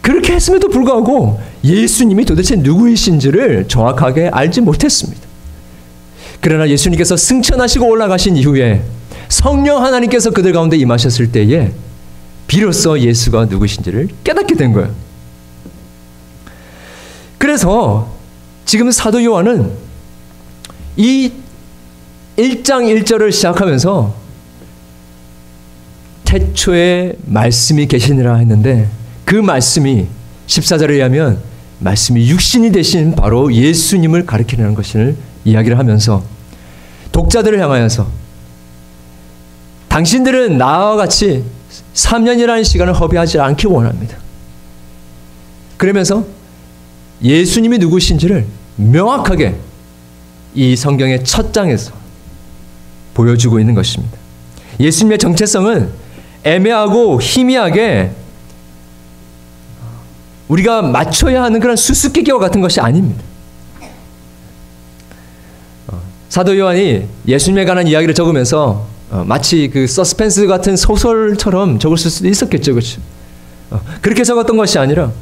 Speaker 1: 그렇게 했음에도 불구하고 예수님이 도대체 누구이신지를 정확하게 알지 못했습니다. 그러나 예수님께서 승천하시고 올라가신 이후에 성령 하나님께서 그들 가운데 임하셨을 때에 비로소 예수가 누구신지를 깨닫게 된 거예요. 그래서 지금 사도 요한은 이 1장 1절을 시작하면서 태초에 말씀이 계시니라 했는데 그 말씀이 14절에 의하면 말씀이 육신이 되신 바로 예수님을 가리키는 것을 이야기를 하면서 독자들을 향하여서 당신들은 나와 같이 3년이라는 시간을 허비하지 않기 원합니다. 그러면서 예수님이 누구신지를 명확하게 이 성경의 첫 장에서 보여주고 있는 것입니다. 예수님의 정체성은 애매하고 희미하게 우리가 맞춰야 하는 그런 수수께끼와 같은 것이 아닙니다. 어, 사도 요한이 예수님에 관한 이야기를 적으면서 어, 마치 그 서스펜스 같은 소설처럼 적을 수도 있었겠죠, 그렇죠? 어, 그렇게 적었던 것이 아니라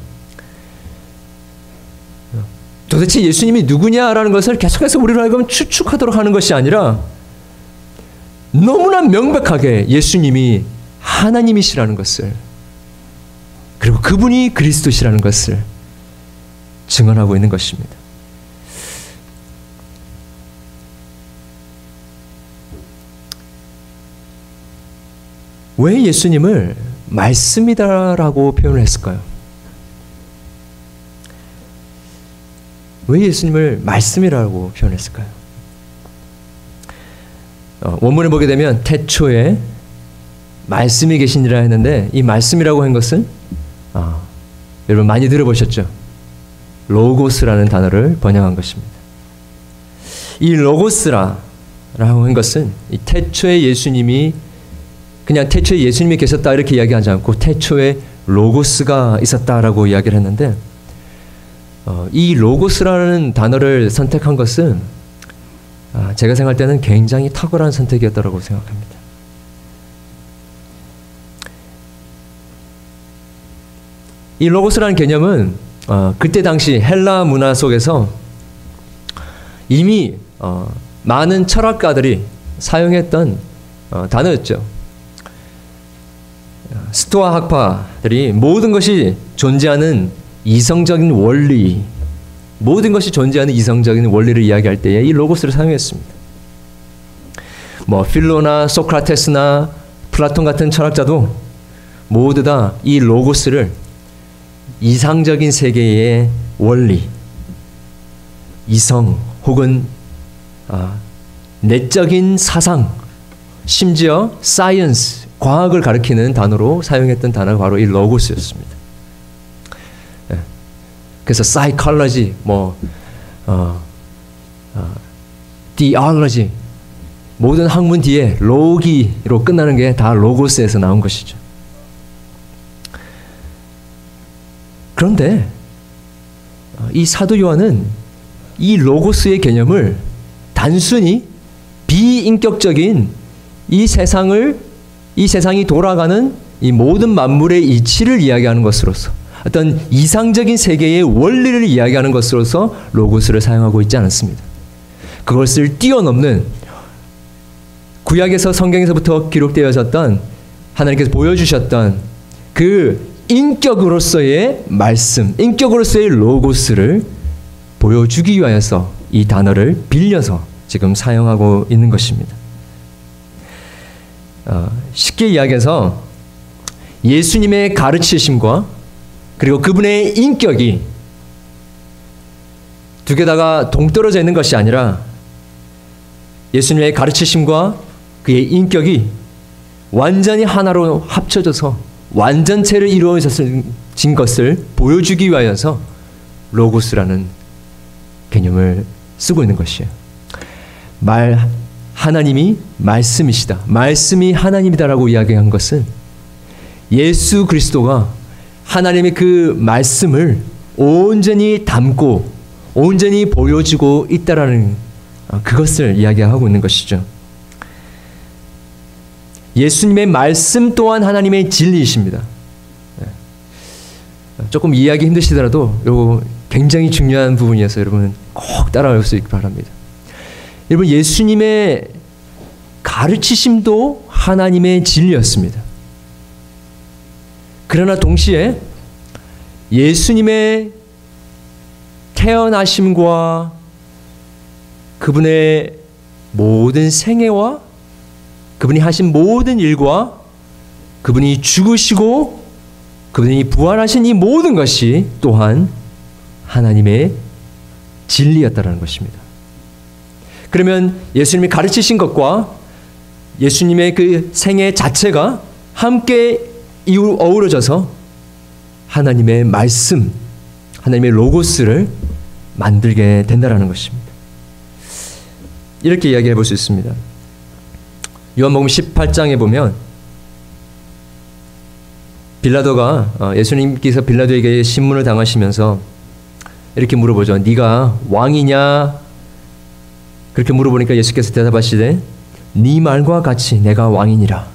Speaker 1: 도대체 예수님이 누구냐라는 것을 계속해서 우리로 하여금 추측하도록 하는 것이 아니라 너무나 명백하게 예수님이 하나님이시라는 것을 그리고 그분이 그리스도시라는 것을 증언하고 있는 것입니다. 왜 예수님을 말씀이다라고 표현을 했을까요? 왜 예수님을 말씀이라고 표현했을까요? 어, 원문을 보게 되면 태초에 말씀이 계시니라 했는데 이 말씀이라고 한 것은 어, 여러분 많이 들어보셨죠? 로고스라는 단어를 번역한 것입니다. 이 로고스라라고 한 것은 이 태초에 예수님이 그냥 태초에 예수님이 계셨다 이렇게 이야기하지 않고 태초에 로고스가 있었다라고 이야기를 했는데 어, 이 로고스라는 단어를 선택한 것은 아, 제가 생각할 때는 굉장히 탁월한 선택이었다고 생각합니다. 이 로고스라는 개념은 어, 그때 당시 헬라 문화 속에서 이미 어, 많은 철학가들이 사용했던 어, 단어였죠. 스토아 학파들이 모든 것이 존재하는 이성적인 원리, 모든 것이 존재하는 이성적인 원리를 이야기할 때에 이 로고스를 사용했습니다. 뭐 필로나 소크라테스나 플라톤 같은 철학자도 모두 다 이 로고스를 이상적인 세계의 원리, 이성 혹은 아, 내적인 사상, 심지어 science, 과학을 가리키는 단어로 사용했던 단어가 바로 이 로고스였습니다. 그래서 psychology, 뭐, 어, 어, 모든 학문 뒤에 로기로 끝나는 게 다 로고스에서 나온 것이죠. 그런데 어, 이 사도 요한은 이 로고스의 개념을 단순히 비인격적인 이 세상을 이 세상이 돌아가는 이 모든 만물의 이치를 이야기하는 것으로서 어떤 이상적인 세계의 원리를 이야기하는 것으로서 로고스를 사용하고 있지 않았습니다. 그것을 뛰어넘는 구약에서 성경에서부터 기록되어졌던 하나님께서 보여주셨던 그 인격으로서의 말씀, 인격으로서의 로고스를 보여주기 위하여서 이 단어를 빌려서 지금 사용하고 있는 것입니다. 어, 쉽게 이야기해서 예수님의 가르치심과 그리고 그분의 인격이 두 개다가 동떨어져 있는 것이 아니라 예수님의 가르치심과 그의 인격이 완전히 하나로 합쳐져서 완전체를 이루어진 것을 보여주기 위하여서 로고스라는 개념을 쓰고 있는 것이에요. 말 하나님이 말씀이시다. 말씀이 하나님이다라고 이야기한 것은 예수 그리스도가 하나님의 그 말씀을 온전히 담고 온전히 보여주고 있다라는 그것을 이야기하고 있는 것이죠. 예수님의 말씀 또한 하나님의 진리이십니다. 네. 조금 이해하기 힘드시더라도 요 굉장히 중요한 부분이어서 여러분 꼭 따라올 수 있기 바랍니다. 여러분 예수님의 가르치심도 하나님의 진리였습니다. 그러나 동시에 예수님의 태어나심과 그분의 모든 생애와 그분이 하신 모든 일과 그분이 죽으시고 그분이 부활하신 이 모든 것이 또한 하나님의 진리였다라는 것입니다. 그러면 예수님이 가르치신 것과 예수님의 그 생애 자체가 함께 어우러져서 하나님의 말씀, 하나님의 로고스를 만들게 된다라는 것입니다. 이렇게 이야기해 볼 수 있습니다. 요한복음 18장에 보면 빌라도가 어, 예수님께서 빌라도에게 신문을 당하시면서 이렇게 물어보죠. 네가 왕이냐? 그렇게 물어보니까 예수께서 대답하시되 네 말과 같이 내가 왕이니라.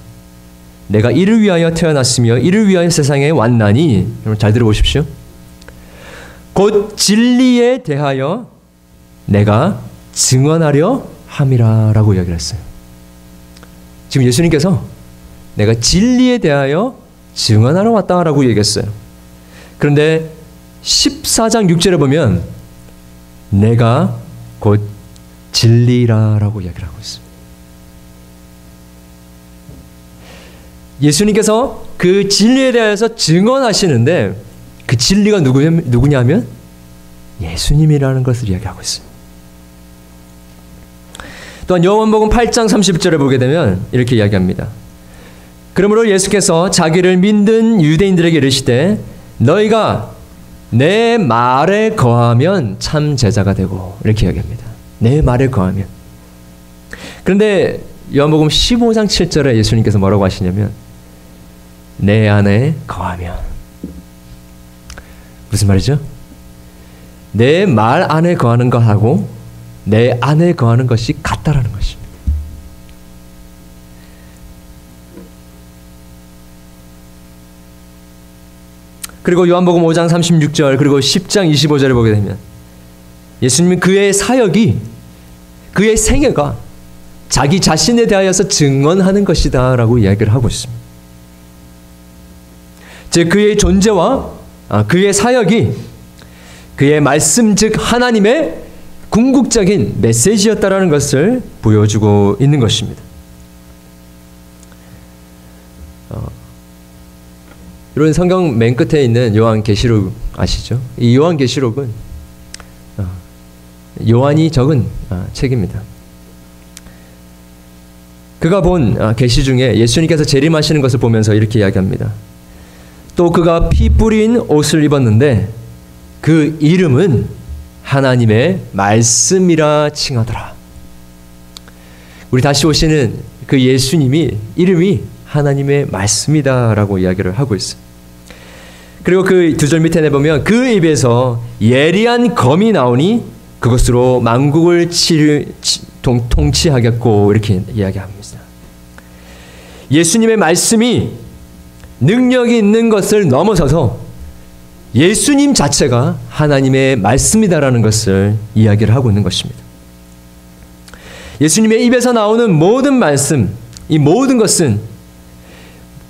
Speaker 1: 내가 이를 위하여 태어났으며 이를 위하여 세상에 왔나니 여러분 잘 들어보십시오. 곧 진리에 대하여 내가 증언하려 함이라라고 이야기를 했어요. 지금 예수님께서 내가 진리에 대하여 증언하러 왔다라고 얘기했어요. 그런데 14장 6절에 보면 내가 곧 진리라라고 이야기를 하고 있습니다. 예수님께서 그 진리에 대해서 증언하시는데 그 진리가 누구냐면 예수님이라는 것을 이야기하고 있습니다. 또한 요한복음 8장 30절에 보게 되면 이렇게 이야기합니다. 그러므로 예수께서 자기를 믿는 유대인들에게 이르시되 너희가 내 말에 거하면 참 제자가 되고 이렇게 이야기합니다. 내 말에 거하면. 그런데 요한복음 15장 7절에 예수님께서 뭐라고 하시냐면 내 안에 거하면 무슨 말이죠? 내 말 안에 거하는 것하고 내 안에 거하는 것이 같다라는 것입니다. 그리고 요한복음 5장 36절 그리고 10장 25절을 보게 되면 예수님은 그의 사역이 그의 생애가 자기 자신에 대하여서 증언하는 것이다라고 이야기를 하고 있습니다. 즉 그의 존재와 아, 그의 사역이 그의 말씀 즉 하나님의 궁극적인 메시지였다라는 것을 보여주고 있는 것입니다. 어, 이런 성경 맨 끝에 있는 요한 계시록 아시죠? 이 요한 계시록은 어, 요한이 적은 아, 책입니다. 그가 본 아, 계시 중에 예수님께서 재림하시는 것을 보면서 이렇게 이야기합니다. 또 그가 피 뿌린 옷을 입었는데 그 이름은 하나님의 말씀이라 칭하더라. 우리 다시 오시는 그 예수님이 이름이 하나님의 말씀이다라고 이야기를 하고 있어. 그리고 그 두 절 밑에 내보면 그 입에서 예리한 검이 나오니 그것으로 만국을 치르, 통, 통치하겠고 이렇게 이야기합니다. 예수님의 말씀이 능력이 있는 것을 넘어서서 예수님 자체가 하나님의 말씀이다라는 것을 이야기를 하고 있는 것입니다. 예수님의 입에서 나오는 모든 말씀, 이 모든 것은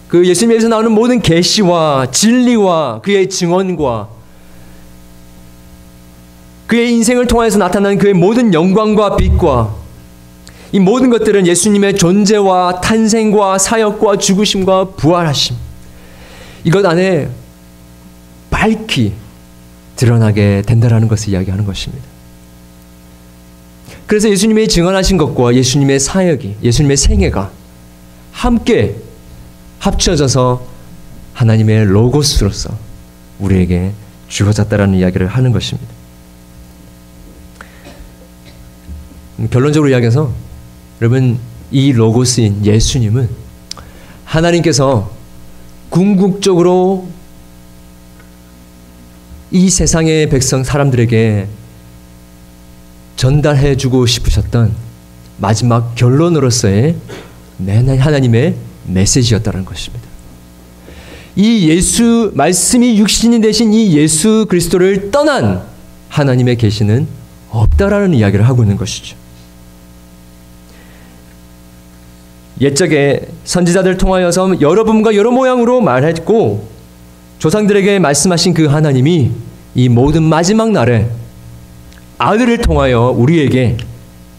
Speaker 1: 그 예수님에서 나오는 모든 계시와 진리와 그의 증언과 그의 인생을 통해서 나타난 그의 모든 영광과 빛과 이 모든 것들은 예수님의 존재와 탄생과 사역과 죽으심과 부활하심 이것 안에 밝히 드러나게 된다라는 것을 이야기하는 것입니다. 그래서 예수님의 증언하신 것과 예수님의 사역이 예수님의 생애가 함께 합쳐져서 하나님의 로고스로서 우리에게 주어졌다라는 이야기를 하는 것입니다. 결론적으로 이야기해서 여러분 이 로고스인 예수님은 하나님께서 궁극적으로 이 세상의 백성 사람들에게 전달해 주고 싶으셨던 마지막 결론으로서의 하나님의 메시지였다는 것입니다. 이 예수 말씀이 육신이 되신 이 예수 그리스도를 떠난 하나님의 계시는 없다라는 이야기를 하고 있는 것이죠. 옛적에 선지자들 통하여서 여러 분과 여러 모양으로 말했고 조상들에게 말씀하신 그 하나님이 이 모든 마지막 날에 아들을 통하여 우리에게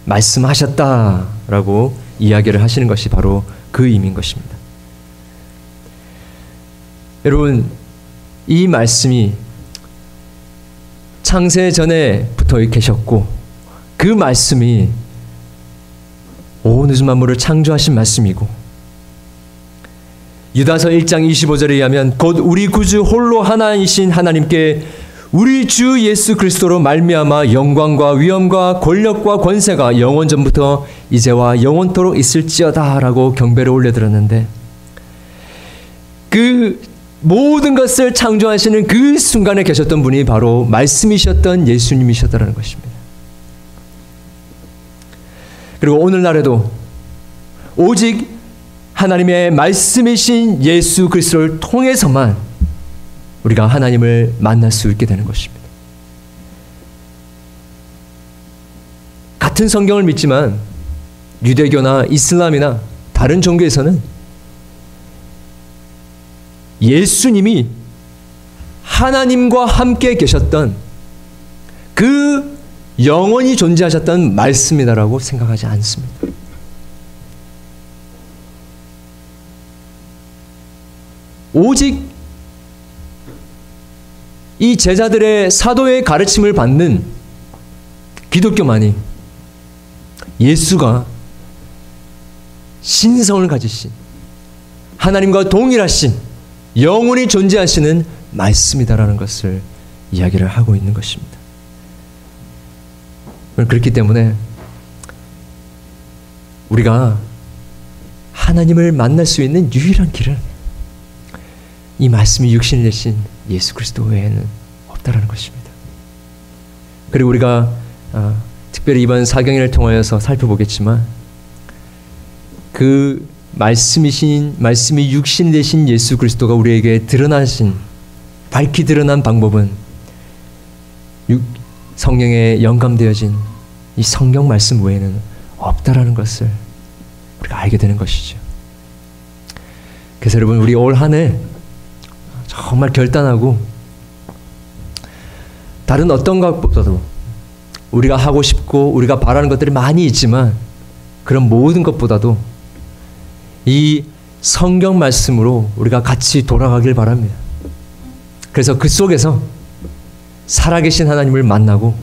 Speaker 1: 말씀하셨다라고 이야기를 하시는 것이 바로 그 의미인 것입니다. 여러분, 이 말씀이 창세 전에 붙어 계셨고 그 말씀이 온 우주 만물을 창조하신 말씀이고 유다서 1장 25절에 의하면 곧 우리 구주 홀로 하나이신 하나님께 우리 주 예수 그리스도로 말미암아 영광과 위엄과 권력과 권세가 영원 전부터 이제와 영원토록 있을지어다라고 경배를 올려드렸는데 그 모든 것을 창조하시는 그 순간에 계셨던 분이 바로 말씀이셨던 예수님이셨다는 것입니다. 그리고 오늘날에도 오직 하나님의 말씀이신 예수 그리스도를 통해서만 우리가 하나님을 만날 수 있게 되는 것입니다. 같은 성경을 믿지만 유대교나 이슬람이나 다른 종교에서는 예수님이 하나님과 함께 계셨던 그 영원히 존재하셨던 말씀이다라고 생각하지 않습니다. 오직 이 제자들의 사도의 가르침을 받는 기독교만이 예수가 신성을 가지신 하나님과 동일하신 영원히 존재하시는 말씀이다라는 것을 이야기를 하고 있는 것입니다. 그렇기 때문에 우리가 하나님을 만날 수 있는 유일한 길은 이 말씀이 육신이 되신 예수 그리스도 외에는 없다라는 것입니다. 그리고 우리가 어, 특별히 이번 사경을 통하여서 살펴보겠지만 그 말씀이신 말씀이 육신 되신 예수 그리스도가 우리에게 드러나신 밝히 드러난 방법은 성령에 영감되어진 이 성경 말씀 외에는 없다라는 것을 우리가 알게 되는 것이죠. 그래서 여러분 우리 올 한해 정말 결단하고 다른 어떤 것보다도 우리가 하고 싶고 우리가 바라는 것들이 많이 있지만 그런 모든 것보다도 이 성경 말씀으로 우리가 같이 돌아가길 바랍니다. 그래서 그 속에서 살아계신 하나님을 만나고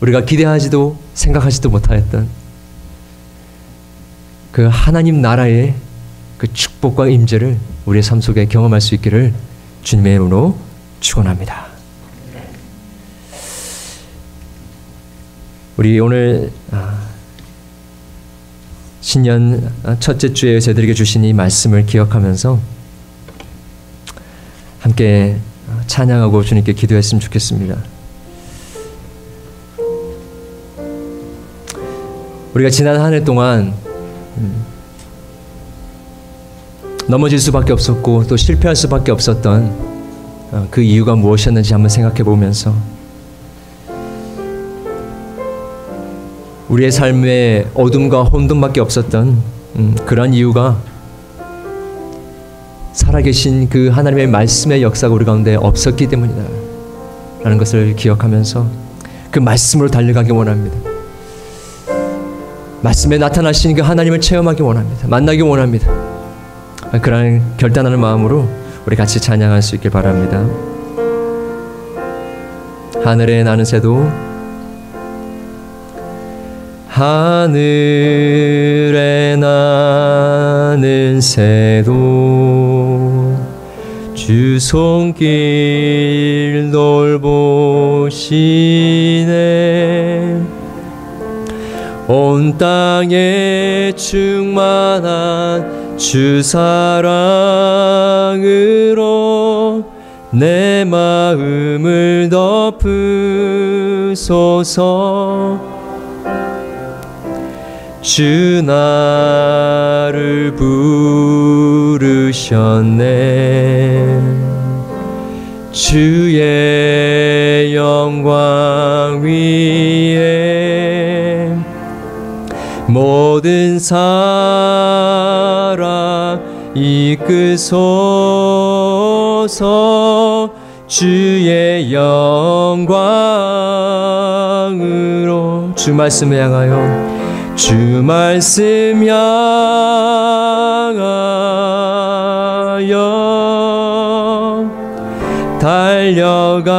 Speaker 1: 우리가 기대하지도 생각하지도 못하였던 그 하나님 나라의 그 축복과 임재를 우리의 삶 속에 경험할 수 있기를 주님의 이름으로 축원합니다. 우리 오늘 아, 신년 첫째 주에 저희들에게 주신 이 말씀을 기억하면서 함께 찬양하고 주님께 기도했으면 좋겠습니다. 우리가 지난 한 해 동안 음, 넘어질 수밖에 없었고 또 실패할 수밖에 없었던 어, 그 이유가 무엇이었는지 한번 생각해 보면서 우리의 삶에 어둠과 혼돈밖에 없었던 음, 그런 이유가 살아계신 그 하나님의 말씀의 역사가 우리 가운데 없었기 때문이다. 라는 것을 기억하면서 그 말씀으로 달려가기 원합니다. 말씀에 나타나신 그 하나님을 체험하기 원합니다. 만나기 원합니다. 그런 결단하는 마음으로 우리 같이 찬양할 수 있길 바랍니다. 하늘에 나는 새도 하늘에 나는 새도 주 손길 돌보시네 온 땅에 충만한 주 사랑으로 내 마음을 덮으소서. 주 나를 부르셨네. 주의 영광 위에 모든 사람 이끄소서. 주의 영광으로 주 말씀을 향하여 주 말씀 향하여 달려가리라.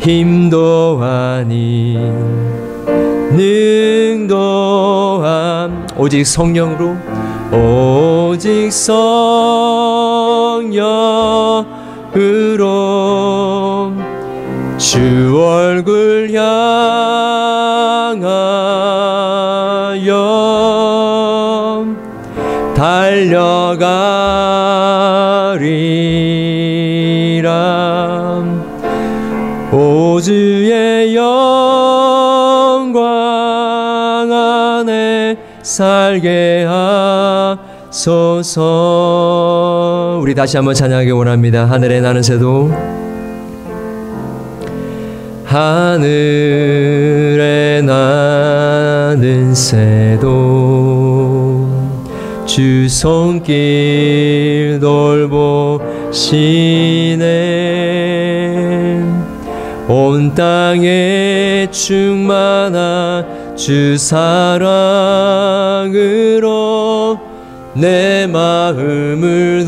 Speaker 1: 힘도 아닌 한 오직 성령으로 오직 성령으로. 주 얼굴 향하여 달려가리라. 오주 살게 하소서. 우리 다시 한번 찬양하기 원합니다. 하늘에 나는 새도 하늘에 나는 새도 주 손길 돌보시네. 온 땅에 충만한 주 사랑으로 내 마음을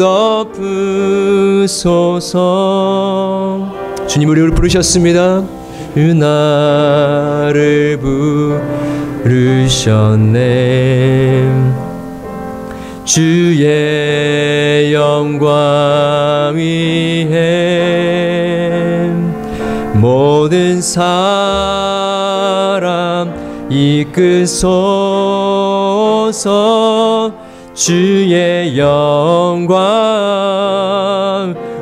Speaker 1: 덮으소서. 주님 우리를 부르셨습니다. 나를 부르셨네. 주의 영광 위에 모든 사람 이끄소서 주의 영광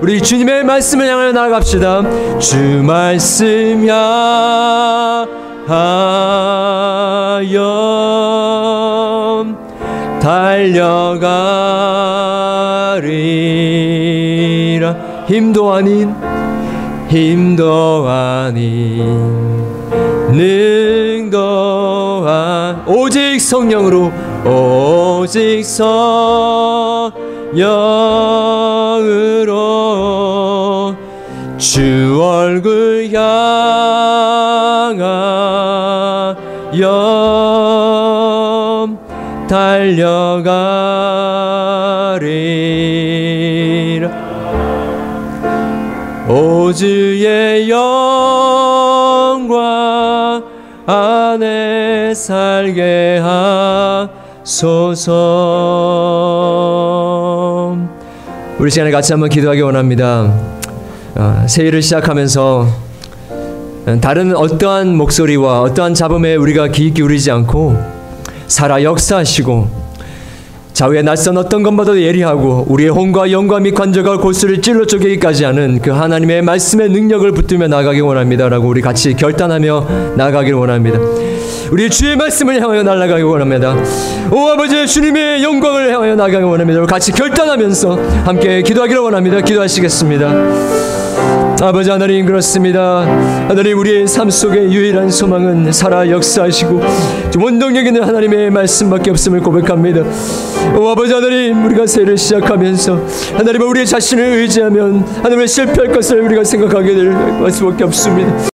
Speaker 1: 우리 주님의 말씀을 향하여 나아갑시다. 주 말씀 향하여 달려가리라 힘도 아닌 힘도 아닌 능 도안 오직 성령으로 오직 성령으로 주 얼굴 향하여 달려가리라. 오주의 영 안에 살게 하소서. 우리 시간에 같이 한번 기도하기 원합니다. 어, 새해를 시작하면서 다른 어떠한 목소리와 어떠한 잡음에 우리가 귀 기울이지 않고 살아 역사하시고 좌우의 낯선 어떤 것보다도 예리하고 우리의 혼과 영과 및 관절과 골수를 찔러 쪼개기까지 하는 그 하나님의 말씀의 능력을 붙들며 나가기 원합니다라고 우리 같이 결단하며 나가기를 원합니다. 우리 주의 말씀을 향하여 날아가기 원합니다. 오 아버지 주님의 영광을 향하여 나가기 원합니다. 같이 결단하면서 함께 기도하기를 원합니다. 기도하시겠습니다. 아버지 하나님 그렇습니다. 하나님 우리의 삶 속에 유일한 소망은 살아 역사하시고 원동력 있는 하나님의 말씀밖에 없음을 고백합니다. 오 아버지 하나님 우리가 새를 시작하면서 하나님 우리의 자신을 의지하면 하나님을 실패할 것을 우리가 생각하게 될 수밖에 없습니다.